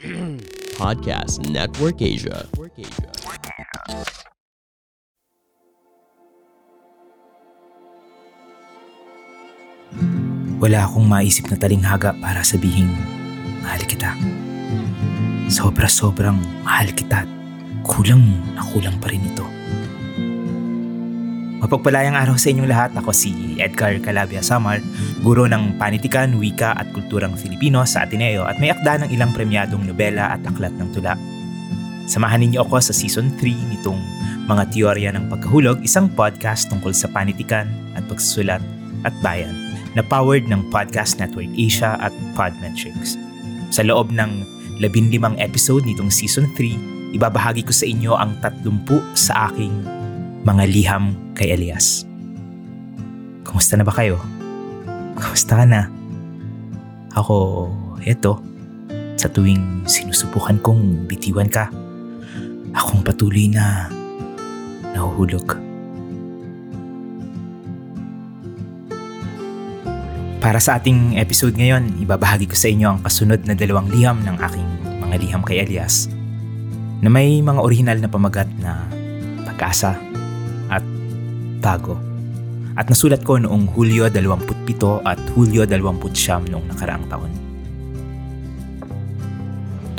Podcast Network Asia. Wala akong maisip na talinghaga para sabihin, mahal kita. Sobra-sobrang mahal kita. Kulang na kulang pa rin ito. Mapagpalayang araw sa inyong lahat. Ako si Edgar Calabia Samar, guro ng Panitikan, Wika at Kulturang Filipino sa Ateneo at may akda ng ilang premyadong nobela at aklat ng tula. Samahan ninyo ako sa Season 3 nitong Mga Teorya ng Pagkahulog, isang podcast tungkol sa panitikan at pagsusulat at bayan na powered ng Podcast Network Asia at Podmetrics. Sa loob ng 15 episode nitong Season 3, ibabahagi ko sa inyo ang 30 sa aking mga liham kay Elias. Kumusta na ba kayo? Kumusta ka na? Ako, eto, sa tuwing sinusubukan kong bitiwan ka, akong patuloy na nahuhulog. Para sa ating episode ngayon, ibabahagi ko sa inyo ang kasunod na dalawang liham ng aking mga liham kay Elias na may mga orihinal na pamagat na pag-asa bago. At nasulat ko noong Hulyo 27 at Hulyo 29 noong nakaraang taon.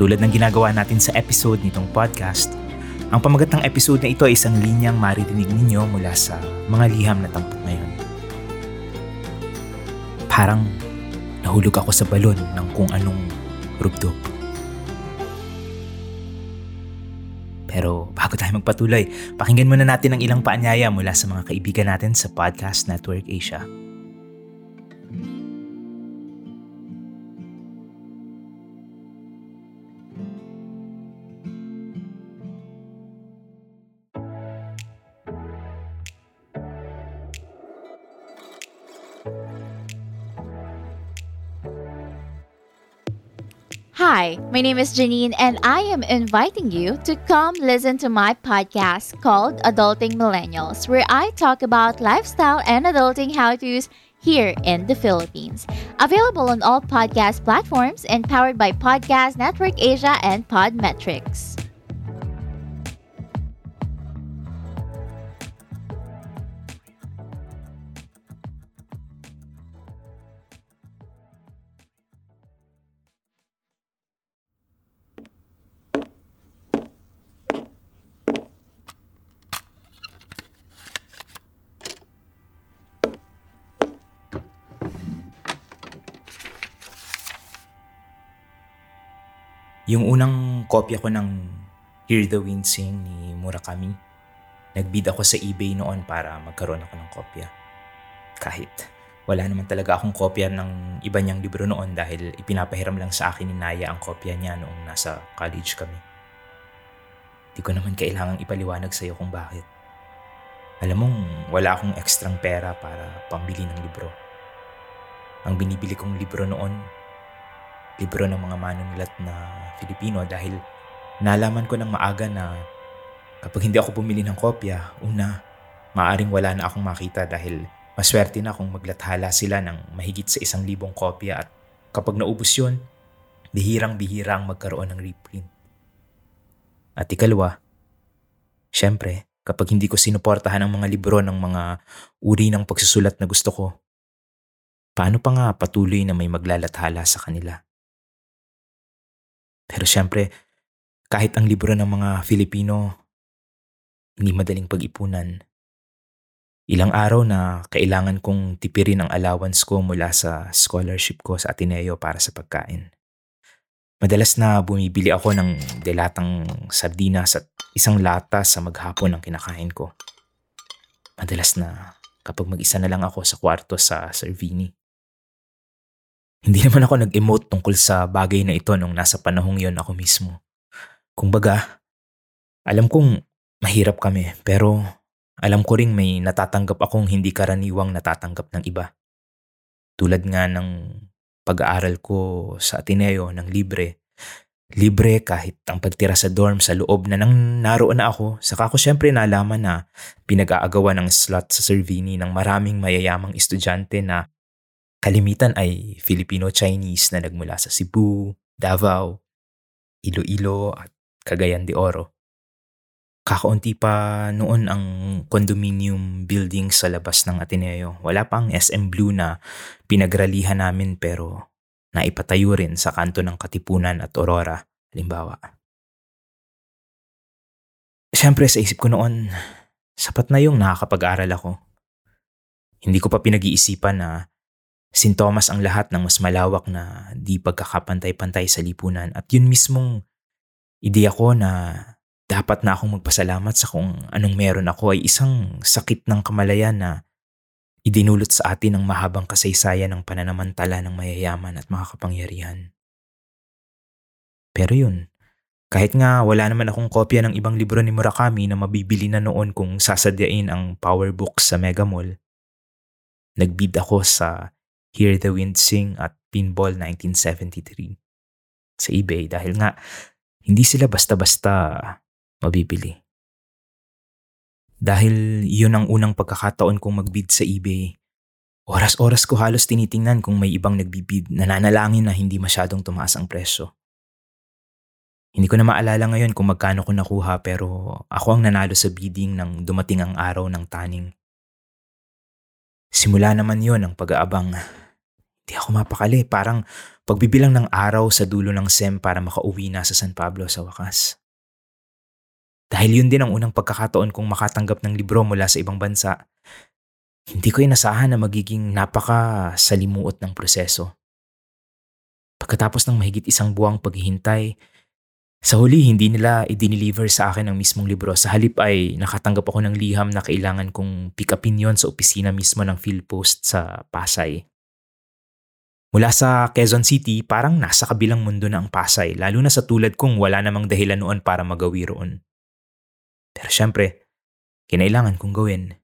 Tulad ng ginagawa natin sa episode nitong podcast, ang pamagat ng episode na ito ay isang linyang maririnig ninyo mula sa mga liham na tampok ngayon parang nahulog ako sa balon ng kung anong rugdog. Pero bago tayo magpatuloy, pakinggan muna natin ang ilang paanyaya mula sa mga kaibigan natin sa Podcast Network Asia. Hi, my name is Janine, and I am inviting you to come listen to my podcast called Adulting Millennials, where I talk about lifestyle and adulting how to's here in the Philippines. Available on all podcast platforms and powered by Podcast Network Asia and Podmetrics. Yung unang kopya ko ng Hear the Wind Sing ni Murakami, nagbid ako sa eBay noon para magkaroon ako ng kopya. Kahit wala naman talaga akong kopya ng iba niyang libro noon dahil ipinapahiram lang sa akin ni Naya ang kopya niya noong nasa college kami. Di ko naman kailangang ipaliwanag sa iyo kung bakit. Alam mong wala akong ekstrang pera para pambili ng libro. Ang binibili kong libro noon libro ng mga manunulat na Filipino dahil nalaman ko ng maaga na kapag hindi ako bumili ng kopya, una, maaring wala na akong makita dahil maswerte na kung maglathala sila ng mahigit sa isang libong kopya at kapag naubos yun, bihirang-bihira ang magkaroon ng reprint. At ikalwa, syempre, kapag hindi ko sinuportahan ang mga libro ng mga uri ng pagsusulat na gusto ko, paano pa nga patuloy na may maglalathala sa kanila? Pero syempre, kahit ang libro ng mga Filipino, hindi madaling pag-ipunan. Ilang araw na kailangan kong tipirin ang allowance ko mula sa scholarship ko sa Ateneo para sa pagkain. Madalas na bumibili ako ng delatang sardinas at isang lata sa maghapon ng kinakain ko. Madalas na kapag mag-isa na lang ako sa kwarto sa Servini. Hindi naman ako nag-emote tungkol sa bagay na ito nung nasa panahong yon ako mismo. Kung baga, alam kong mahirap kami pero alam ko ring may natatanggap akong hindi karaniwang natatanggap ng iba. Tulad nga ng pag-aaral ko sa Ateneo ng libre. Libre kahit ang pagtira sa dorm sa loob na nang naroon na ako, saka ko syempre nalaman na pinag-aagawa ng slot sa Servini ng maraming mayayamang estudyante na Kalimitan ay Filipino-Chinese na nagmula sa Cebu, Davao, Iloilo at Cagayan de Oro. Kakaunti pa noon ang condominium building sa labas ng Ateneo. Wala pang SM Blue na pinagralihan namin pero naipatayo rin sa kanto ng Katipunan at Aurora, halimbawa. Siyempre sa isip ko noon, sapat na yung nakakapag-aral ako. Hindi ko pa pinag-iisipan na sintomas ang lahat ng mas malawak na di pagkakapantay-pantay sa lipunan at yun mismong ideya ko na dapat na akong magpasalamat sa kung anong meron ako ay isang sakit ng kamalayan na idinulot sa atin ng mahabang kasaysayan ng pananamantala ng mayayaman at makakapangyarihan. Pero yun, kahit nga wala naman akong kopya ng ibang libro ni Murakami na mabibili na noon kung sasadyain ang power books sa Mega Mall, nagbid ako sa Hear the Wind Sing at Pinball 1973 sa eBay dahil nga hindi sila basta-basta mabibili. Dahil yun ang unang pagkakataon kong magbid sa eBay, oras-oras ko halos tinitingnan kung may ibang nagbibid, nananalangin na hindi masyadong tumaas ang presyo. Hindi ko na maalala ngayon kung magkano ko nakuha pero ako ang nanalo sa bidding nang dumating ang araw ng taning. Simula naman yon ang pag-aabang. Hindi ako mapakali, parang pagbibilang ng araw sa dulo ng SEM para makauwi na sa San Pablo sa wakas. Dahil yun din ang unang pagkakataon kong makatanggap ng libro mula sa ibang bansa, hindi ko inasahan na magiging napaka salimuot ng proseso. Pagkatapos ng mahigit isang buwang paghihintay, sa huli hindi nila i-deliver sa akin ang mismong libro. Sa halip ay nakatanggap ako ng liham na kailangan kong pick upin yon sa opisina mismo ng Philpost sa Pasay. Mula sa Quezon City, parang nasa kabilang mundo na ang Pasay, lalo na sa tulad kong wala namang dahilan noon para magawi roon. Pero syempre, kinailangan kong gawin.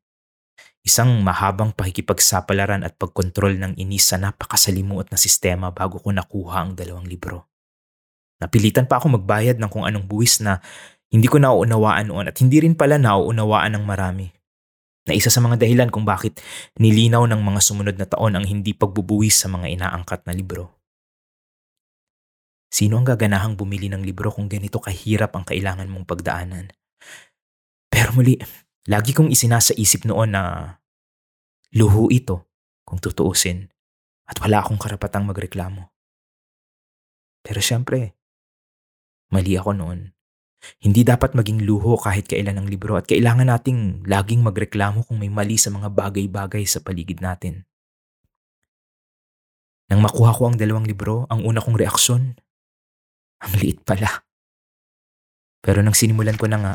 Isang mahabang pakikipagsapalaran at pagkontrol ng inis sa napakasalimuot na sistema bago ko nakuha ang dalawang libro. Napilitan pa ako magbayad ng kung anong buwis na hindi ko nauunawaan noon at hindi rin pala nauunawaan ng marami. Na isa sa mga dahilan kung bakit nilinaw ng mga sumunod na taon ang hindi pagbubuwis sa mga inaangkat na libro. Sino ang gaganahang bumili ng libro kung ganito kahirap ang kailangan mong pagdaanan? Pero muli, lagi kong isinasa isip noon na luho ito kung tutuusin at wala akong karapatang magreklamo. Pero syempre, mali ako noon. Hindi dapat maging luho kahit kailan ng libro at kailangan nating laging magreklamo kung may mali sa mga bagay-bagay sa paligid natin. Nang makuha ko ang dalawang libro, ang una kong reaksyon, ang liit pala. Pero nang sinimulan ko na nga,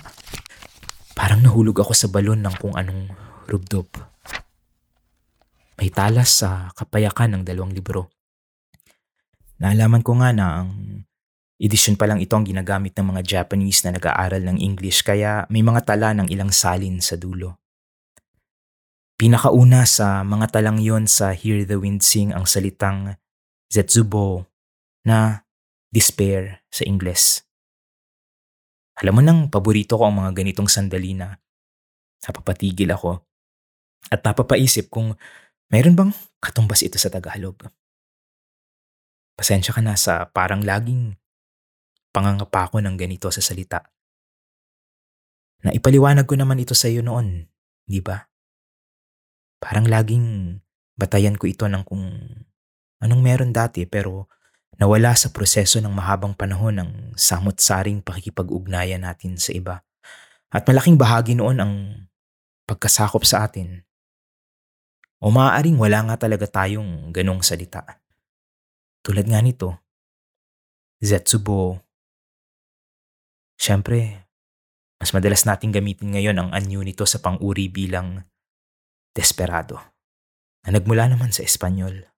Parang nahulog ako sa balon ng kung anong rubdob. May talas sa kapayakan ng dalawang libro. Naalaman ko nga na ang edisyon pa lang ito ang ginagamit ng mga Japanese na nag-aaral ng English kaya may mga tala ng ilang salin sa dulo. Pinakauna sa mga talang yon sa Hear the Wind Sing ang salitang Zetsubo na despair sa Ingles. Alam mo nang paborito ko ang mga ganitong sandali na napapatigil ako at napapaisip kung mayroon bang katumbas ito sa Tagalog. Pasensya ka na sa parang laging pangangapa ko ng ganito sa salita. Na ipaliwanag ko naman ito sa iyo noon, di ba? Parang laging batayan ko ito ng kung anong meron dati pero Nawala sa proseso ng mahabang panahon ng samot-saring pakikipag-ugnayan natin sa iba. At malaking bahagi noon ang pagkasakop sa atin. O maaaring wala nga talaga tayong ganong salita. Tulad nga nito, Zetsubo. Siyempre, mas madalas nating gamitin ngayon ang anyo nito sa pang-uri bilang desperado na nagmula naman sa Espanyol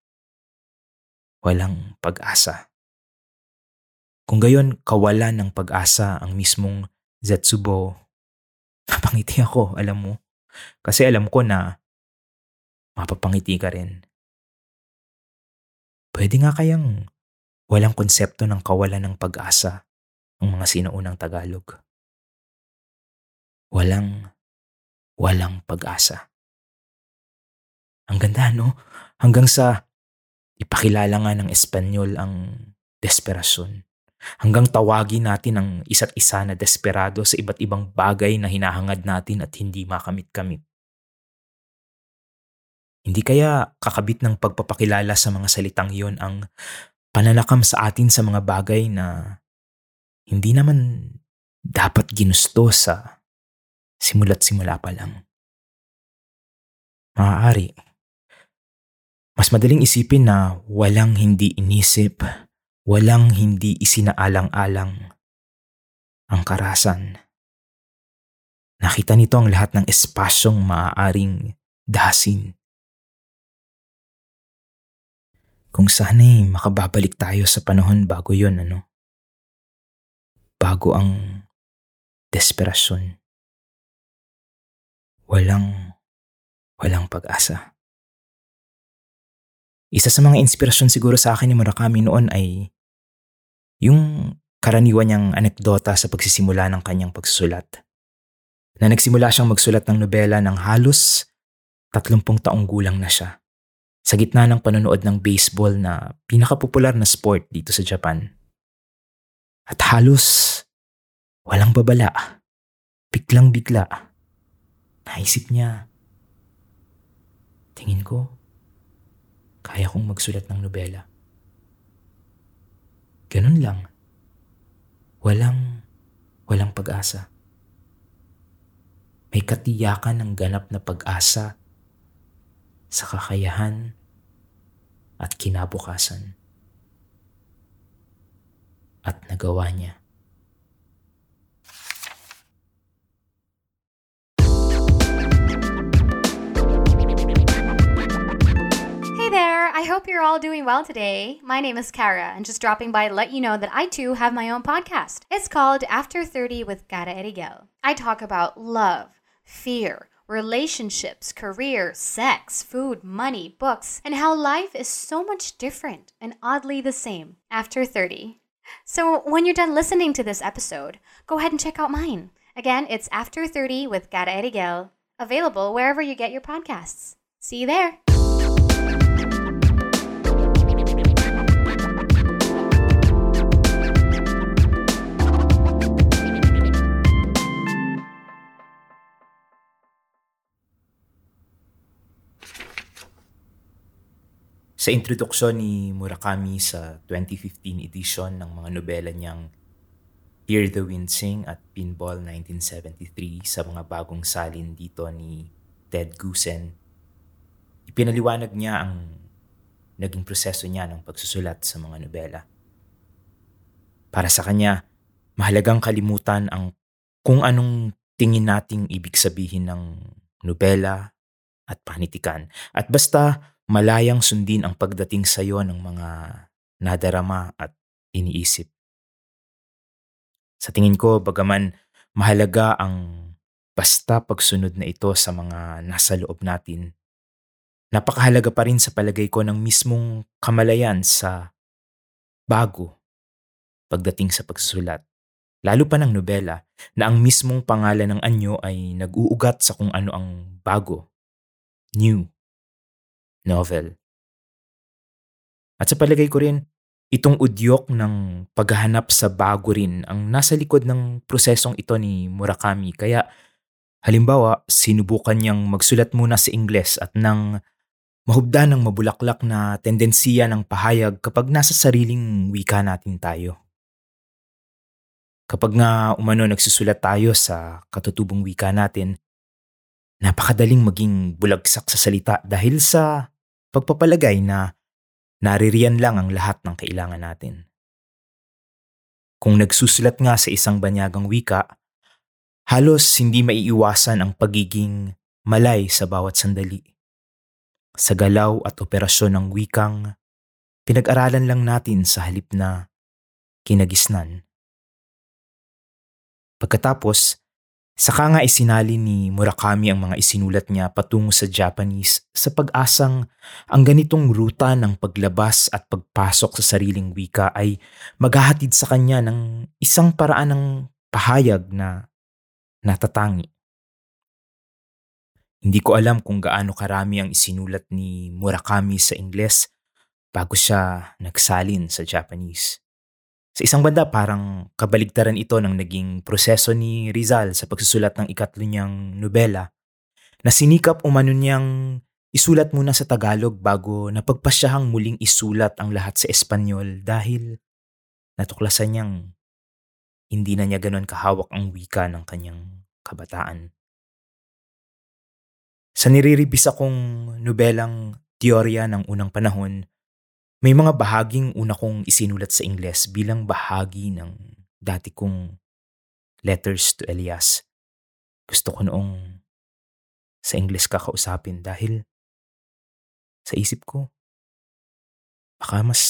walang pag-asa. Kung gayon kawalan ng pag-asa ang mismong Zetsubo, napangiti ako, alam mo. Kasi alam ko na mapapangiti ka rin. Pwede nga kayang walang konsepto ng kawalan ng pag-asa ang mga sinaunang Tagalog. Walang, walang pag-asa. Ang ganda, no? Hanggang sa Ipakilala nga ng Espanyol ang desperasyon. hanggang tawagin natin ang isa't isa na desperado sa iba't ibang bagay na hinahangad natin at hindi makamit-kamit. Hindi kaya kakabit ng pagpapakilala sa mga salitang iyon ang pananakam sa atin sa mga bagay na hindi naman dapat ginusto sa simula't simula pa lang. Maaari. Mas madaling isipin na walang hindi inisip, walang hindi isinaalang-alang ang karasan. Nakita nito ang lahat ng espasyong maaaring dasin Kung sana'y makababalik tayo sa panahon bago yon ano? Bago ang desperasyon. Walang, walang pag-asa. Isa sa mga inspirasyon siguro sa akin ni Murakami noon ay yung karaniwan niyang anekdota sa pagsisimula ng kanyang pagsusulat. Na nagsimula siyang magsulat ng nobela ng halos 30 taong gulang na siya sa gitna ng panonood ng baseball na pinakapopular na sport dito sa Japan. At halos walang babala. Biglang bigla. Naisip niya, tingin ko, kaya kong magsulat ng nobela. Ganun lang. Walang, walang pag-asa. May katiyakan ng ganap na pag-asa sa kakayahan at kinabukasan. Hey there, I hope you're all doing well today. My name is Kara, and just dropping by to let you know that I too have my own podcast. It's called After 30 with Kara Erigel. I talk about love, fear, relationships, career, sex, food, money, books, and how life is so much different and oddly the same after 30. So when you're done listening to this episode, go ahead and check out mine. Again, it's After 30 with Gara Erigel, available wherever you get your podcasts. See you there. Sa introduksyon ni Murakami sa 2015 edition ng mga nobela niyang Hear the Wind Sing at Pinball 1973 sa mga bagong salin dito ni Ted Gusen, ipinaliwanag niya ang naging proseso niya ng pagsusulat sa mga nobela. Para sa kanya, mahalagang kalimutan ang kung anong tingin nating ibig sabihin ng nobela at panitikan. At basta malayang sundin ang pagdating sa iyo ng mga nadarama at iniisip. Sa tingin ko, bagaman mahalaga ang basta pagsunod na ito sa mga nasa loob natin, napakahalaga pa rin sa palagay ko ng mismong kamalayan sa bago pagdating sa pagsusulat. Lalo pa ng nobela na ang mismong pangalan ng anyo ay nag-uugat sa kung ano ang bago, new, novel. At sa palagay ko rin, itong udyok ng paghahanap sa bago rin ang nasa likod ng prosesong ito ni Murakami. Kaya halimbawa, sinubukan niyang magsulat muna sa Ingles at nang mahubda ng mabulaklak na tendensiya ng pahayag kapag nasa sariling wika natin tayo. Kapag nga umano nagsusulat tayo sa katutubong wika natin, napakadaling maging bulagsak sa salita dahil sa pagpapalagay na naririyan lang ang lahat ng kailangan natin. Kung nagsusulat nga sa isang banyagang wika, halos hindi maiiwasan ang pagiging malay sa bawat sandali. Sa galaw at operasyon ng wikang, pinag-aralan lang natin sa halip na kinagisnan. Pagkatapos, Saka nga isinali ni Murakami ang mga isinulat niya patungo sa Japanese sa pag-asang ang ganitong ruta ng paglabas at pagpasok sa sariling wika ay maghahatid sa kanya ng isang paraan ng pahayag na natatangi. Hindi ko alam kung gaano karami ang isinulat ni Murakami sa Ingles bago siya nagsalin sa Japanese. Sa isang banda, parang kabaligtaran ito ng naging proseso ni Rizal sa pagsusulat ng ikatlo niyang nobela na sinikap umano niyang isulat muna sa Tagalog bago napagpasyahang muling isulat ang lahat sa Espanyol dahil natuklasan niyang hindi na niya ganon kahawak ang wika ng kanyang kabataan. Sa niriribis akong nobelang teorya ng unang panahon, may mga bahaging una kong isinulat sa Ingles bilang bahagi ng dati kong letters to Elias. Gusto ko noong sa Ingles kakausapin dahil sa isip ko, baka mas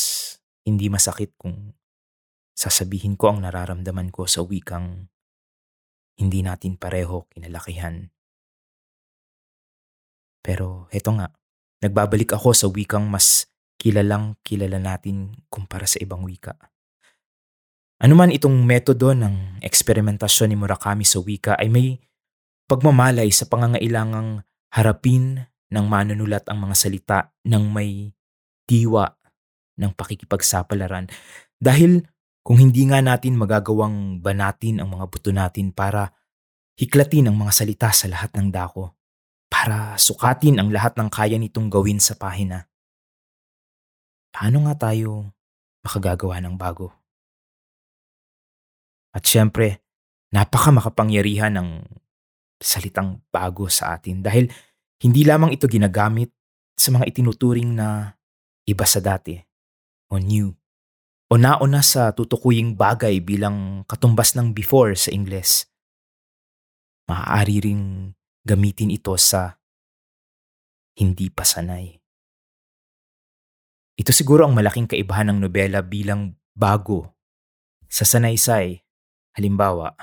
hindi masakit kung sasabihin ko ang nararamdaman ko sa wikang hindi natin pareho kinalakihan. Pero heto nga, nagbabalik ako sa wikang mas kilalang kilala natin kumpara sa ibang wika. Ano man itong metodo ng eksperimentasyon ni Murakami sa wika ay may pagmamalay sa pangangailangang harapin ng manunulat ang mga salita ng may diwa ng pakikipagsapalaran dahil kung hindi nga natin magagawang banatin ang mga buto natin para hiklatin ang mga salita sa lahat ng dako, para sukatin ang lahat ng kaya nitong gawin sa pahina, paano nga tayo makagagawa ng bago? At syempre, napaka makapangyarihan ng salitang bago sa atin dahil hindi lamang ito ginagamit sa mga itinuturing na iba sa dati o new o nauna sa tutukuying bagay bilang katumbas ng before sa Ingles. Maaari ring gamitin ito sa hindi pa sanay. Ito siguro ang malaking kaibahan ng nobela bilang bago sa sanaysay. Halimbawa,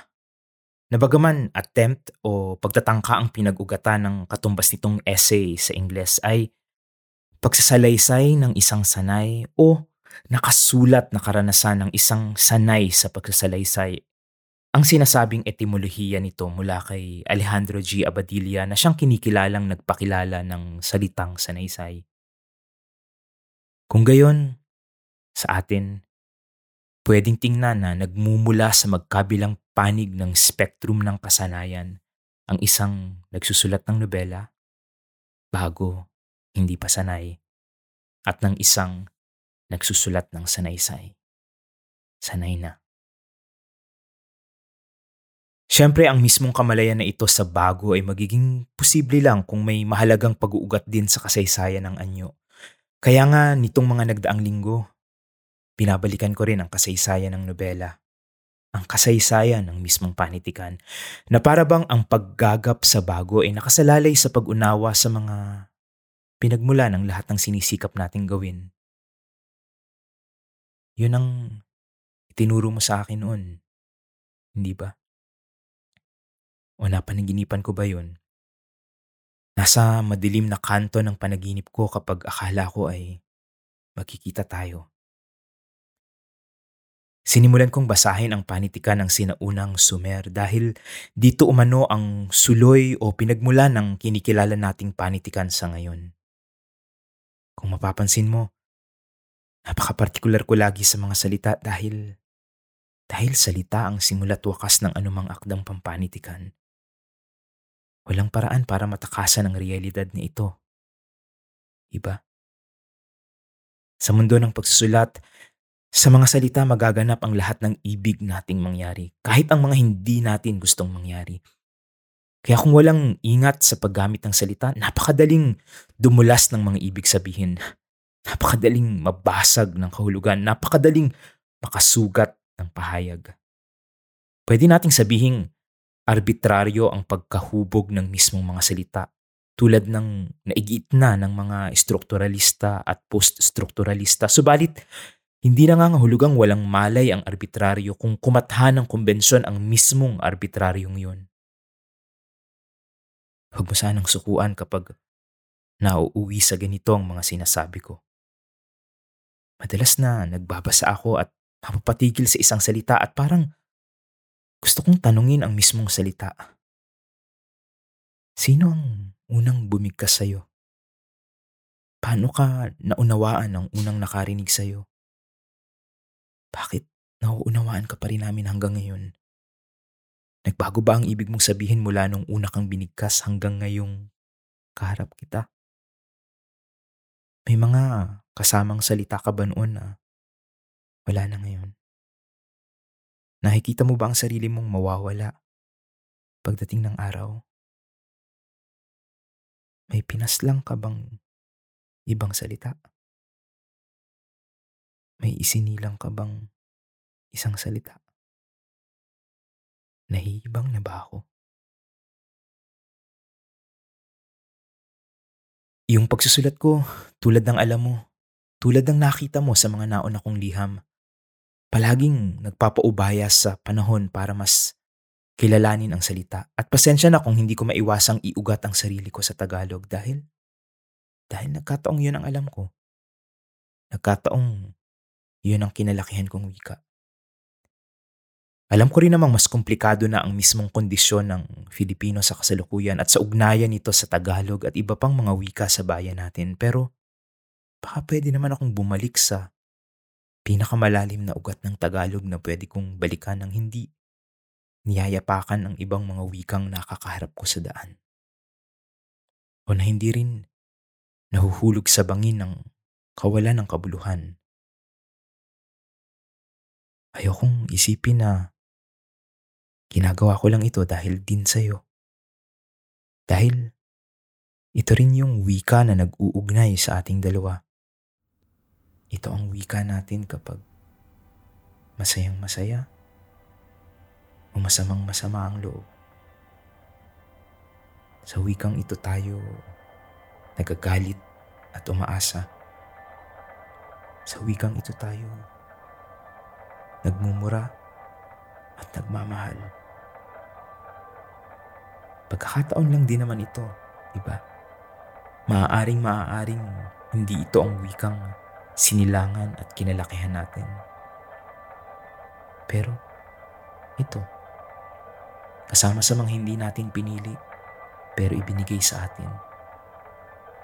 na bagaman attempt o pagtatangka ang pinag-ugatan ng katumbas nitong essay sa Ingles ay pagsasalaysay ng isang sanay o nakasulat na karanasan ng isang sanay sa pagsasalaysay. Ang sinasabing etimolohiya nito mula kay Alejandro G. Abadilla na siyang kinikilalang nagpakilala ng salitang sanaysay. Kung gayon, sa atin, pwedeng tingnan na nagmumula sa magkabilang panig ng spektrum ng kasanayan ang isang nagsusulat ng nobela, bago, hindi pa sanay, at ng isang nagsusulat ng sanaysay. Sanay na. Siyempre, ang mismong kamalayan na ito sa bago ay magiging posible lang kung may mahalagang pag-uugat din sa kasaysayan ng anyo. Kaya nga nitong mga nagdaang linggo, binabalikan ko rin ang kasaysayan ng nobela. Ang kasaysayan ng mismong panitikan na para bang ang paggagap sa bago ay nakasalalay sa pag-unawa sa mga pinagmula ng lahat ng sinisikap nating gawin. Yun ang itinuro mo sa akin noon. Hindi ba? O napanaginipan ko ba yun? Nasa madilim na kanto ng panaginip ko kapag akala ko ay magkikita tayo. Sinimulan kong basahin ang panitikan ng sinaunang Sumer dahil dito umano ang suloy o pinagmula ng kinikilala nating panitikan sa ngayon. Kung mapapansin mo, napaka-partikular ko lagi sa mga salita dahil dahil salita ang simula't wakas ng anumang akdang pampanitikan. Walang paraan para matakasan ang realidad na ito. Iba? Sa mundo ng pagsusulat, sa mga salita magaganap ang lahat ng ibig nating mangyari, kahit ang mga hindi natin gustong mangyari. Kaya kung walang ingat sa paggamit ng salita, napakadaling dumulas ng mga ibig sabihin. Napakadaling mabasag ng kahulugan, napakadaling makasugat ng pahayag. Pwede nating sabihin arbitraryo ang pagkahubog ng mismong mga salita tulad ng naigiit na ng mga strukturalista at post-strukturalista. Subalit, hindi na nga hulugang walang malay ang arbitraryo kung kumatha ng kumbensyon ang mismong arbitraryong yun. Huwag mo sanang sukuan kapag nauuwi sa ganito ang mga sinasabi ko. Madalas na nagbabasa ako at mapapatigil sa isang salita at parang gusto kong tanungin ang mismong salita. Sino ang unang bumigkas sa'yo? Paano ka naunawaan ang unang nakarinig sa'yo? Bakit nauunawaan ka pa rin namin hanggang ngayon. Nagbago ba ang ibig mong sabihin mula nung una kang binigkas hanggang ngayong kaharap kita? May mga kasamang salita ka ba noon na wala na ngayon? Nakikita mo ba ang sarili mong mawawala pagdating ng araw? May pinaslang ka bang ibang salita? May isinilang ka bang isang salita? Nahihibang na ba ako? Yung pagsusulat ko, tulad ng alam mo, tulad ng nakita mo sa mga nauna kong liham, palaging nagpapaubaya sa panahon para mas kilalanin ang salita. At pasensya na kung hindi ko maiwasang iugat ang sarili ko sa Tagalog dahil dahil nagkataong yun ang alam ko. Nagkataong yun ang kinalakihan kong wika. Alam ko rin namang mas komplikado na ang mismong kondisyon ng Filipino sa kasalukuyan at sa ugnayan nito sa Tagalog at iba pang mga wika sa bayan natin. Pero baka pwede naman akong bumalik sa pinakamalalim na ugat ng Tagalog na pwede kong balikan ng hindi niyayapakan ang ibang mga wikang nakakaharap ko sa daan. O na hindi rin nahuhulog sa bangin ng kawalan ng kabuluhan. Ayokong isipin na Ginagawa ko lang ito dahil din sa'yo. Dahil ito rin yung wika na nag-uugnay sa ating dalawa. Ito ang wika natin kapag masayang masaya o masamang masama ang loob. Sa wikang ito tayo nagagalit at umaasa. Sa wikang ito tayo nagmumura at nagmamahal. Pagkakataon lang din naman ito, di ba? Maaaring maaaring hindi ito ang wikang sinilangan at kinalakihan natin. Pero ito, kasama sa mga hindi natin pinili pero ibinigay sa atin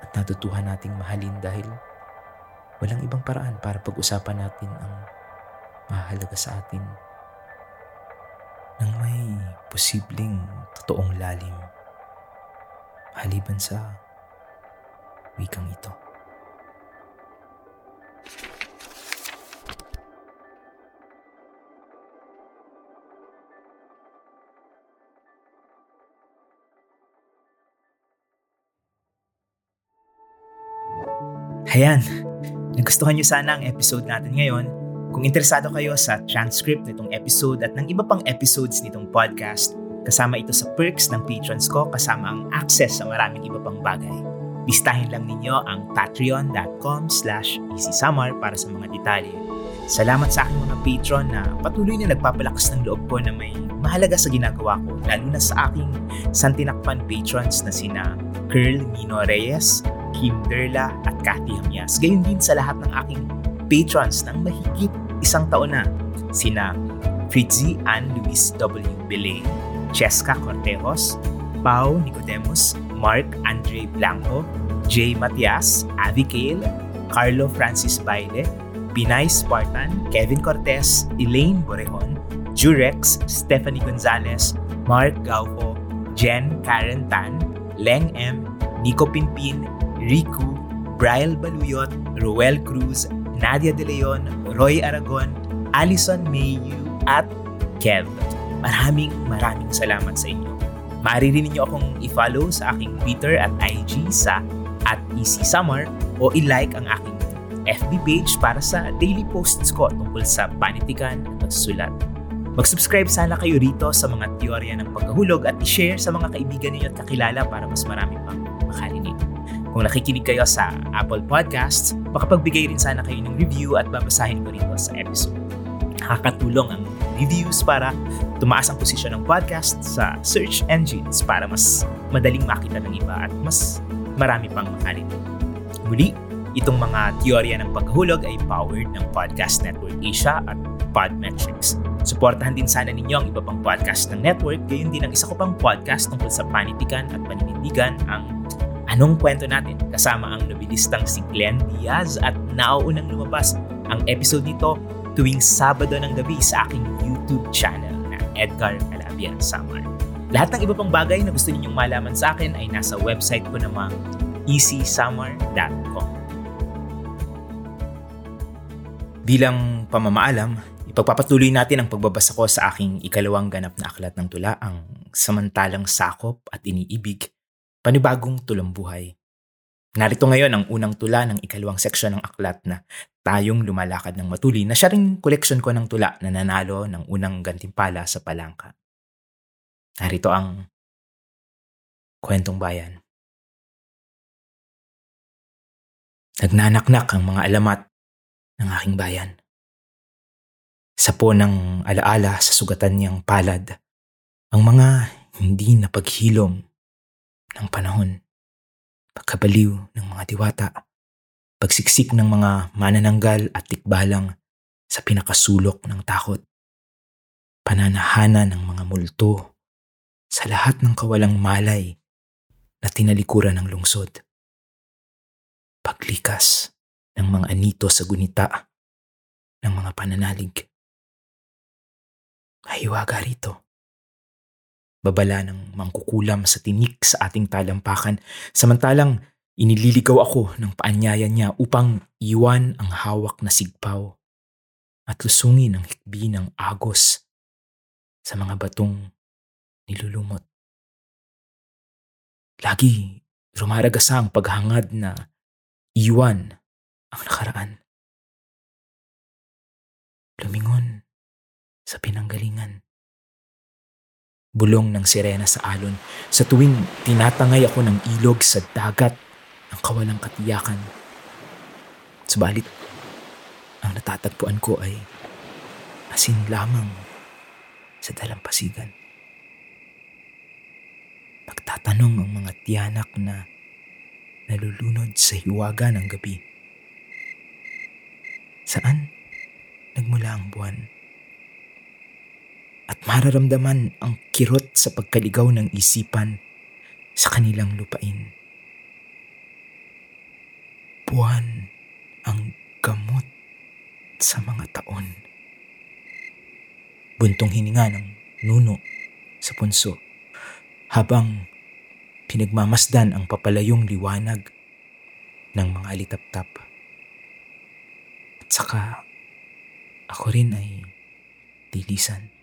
at natutuhan nating mahalin dahil walang ibang paraan para pag-usapan natin ang mahalaga sa atin ng may posibleng totoong lalim maliban sa wikang ito. Ayan, nagustuhan niyo sana ang episode natin ngayon kung interesado kayo sa transcript nitong episode at ng iba pang episodes nitong podcast, kasama ito sa perks ng patrons ko kasama ang access sa maraming iba pang bagay. Listahin lang ninyo ang patreon.com slash easysamar para sa mga detalye. Salamat sa aking mga patron na patuloy na nagpapalakas ng loob ko na may mahalaga sa ginagawa ko, lalo na sa aking santinakpan patrons na sina Curl Mino Reyes, Kim Derla at Cathy Hamias. Gayun din sa lahat ng aking patrons ng mahigit isang taon na sina Fritzy Ann Luis W. Belay, Cheska Cortejos, Pau Nicodemus, Mark Andre Blanco, Jay Matias, Avi Kale, Carlo Francis Baile, Pinay Spartan, Kevin Cortez, Elaine Borejon, Jurex, Stephanie Gonzalez, Mark Gaufo, Jen Karen Tan, Leng M, Nico Pinpin, Riku, Brian Baluyot, Roel Cruz, Nadia De Leon, Roy Aragon, Alison Mayu, at Kev. Maraming maraming salamat sa inyo. Maaari rin ninyo akong i-follow sa aking Twitter at IG sa at Easy Summer o i-like ang aking FB page para sa daily posts ko tungkol sa panitikan at pagsusulat. Mag-subscribe sana kayo rito sa mga teorya ng pagkahulog at i-share sa mga kaibigan ninyo at kakilala para mas marami pang makarinig. Kung nakikinig kayo sa Apple Podcasts, makapagbigay rin sana kayo ng review at babasahin ko rito sa episode. Nakakatulong ang reviews para tumaas ang posisyon ng podcast sa search engines para mas madaling makita ng iba at mas marami pang makarinig. Muli, itong mga teorya ng paghulog ay powered ng Podcast Network Asia at Podmetrics. Suportahan din sana ninyo ang iba pang podcast ng network, gayon din ang isa ko pang podcast tungkol sa panitikan at paninindigan, ang Anong kwento natin? Kasama ang nobilistang si Glenn Diaz at nauunang lumabas ang episode nito tuwing Sabado ng gabi sa aking YouTube channel na Edgar Calabian Samar. Lahat ng iba pang bagay na gusto ninyong malaman sa akin ay nasa website ko namang easysamar.com. Bilang pamamaalam, ipagpapatuloy natin ang pagbabasa ko sa aking ikalawang ganap na aklat ng tula, ang Samantalang Sakop at Iniibig, Panibagong Tulambuhay. Narito ngayon ang unang tula ng ikalawang seksyon ng aklat na Tayong Lumalakad ng Matuli na siya ring koleksyon ko ng tula na nanalo ng unang gantimpala sa palangka. Narito ang Kwentong Bayan. Nagnanaknak ang mga alamat ng aking bayan. Sa po ng alaala sa sugatan niyang palad, ang mga hindi napaghilom ng panahon, pagkabaliw ng mga diwata, pagsiksik ng mga manananggal at tikbalang sa pinakasulok ng takot, pananahana ng mga multo sa lahat ng kawalang malay na tinalikuran ng lungsod, paglikas ng mga anito sa gunita ng mga pananalig. Mahiwaga rito. Babala ng mangkukulam sa tinik sa ating talampakan samantalang inililigaw ako ng paanyaya niya upang iwan ang hawak na sigpaw at lusungin ang hikbi ng agos sa mga batong nilulumot. Lagi rumaragasa ang paghangad na iwan ang nakaraan. Lumingon sa pinanggalingan. Bulong ng sirena sa alon sa tuwing tinatangay ako ng ilog sa dagat ng kawalang katiyakan. Subalit, ang natatagpuan ko ay asin lamang sa dalampasigan. Magtatanong ang mga tiyanak na nalulunod sa hiwaga ng gabi. Saan nagmula ang buwan? At mararamdaman ang kirot sa pagkaligaw ng isipan sa kanilang lupain. Buwan ang gamot sa mga taon. Buntong hininga ng nuno sa punso habang pinagmamasdan ang papalayong liwanag ng mga alitap-tap. At saka ako rin ay tilisan.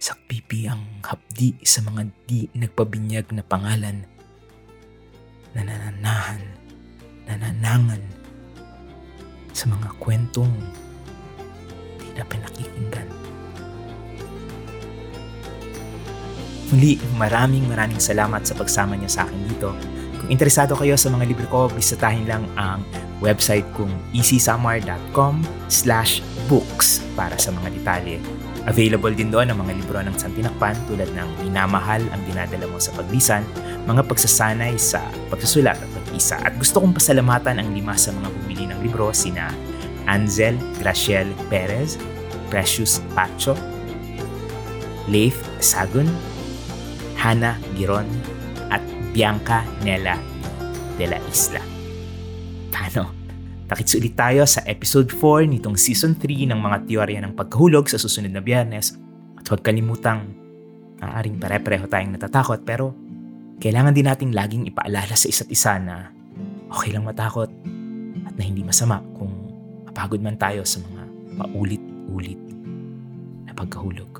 Sakpipi ang hapdi sa mga di nagpabinyag na pangalan nanananahan, nananangan sa mga kwentong di na pinakikinggan. Muli, maraming maraming salamat sa pagsama niyo sa akin dito. Kung interesado kayo sa mga libro ko, bisitahin lang ang website kong easysamar.com slash books para sa mga detalye. Available din doon ang mga libro ng Santinakpan tulad ng Minamahal ang dinadala mo sa paglisan, mga pagsasanay sa pagsusulat at pag-isa. At gusto kong pasalamatan ang lima sa mga bumili ng libro sina Anzel Graciel Perez, Precious Pacho, Leif Sagun, Hannah Giron, at Bianca Nela de la Isla. Takits ulit tayo sa episode 4 nitong season 3 ng mga teorya ng pagkahulog sa susunod na biyernes. At huwag kalimutang, maaaring pare-pareho tayong natatakot pero kailangan din nating laging ipaalala sa isa't isa na okay lang matakot at na hindi masama kung mapagod man tayo sa mga paulit-ulit na pagkahulog.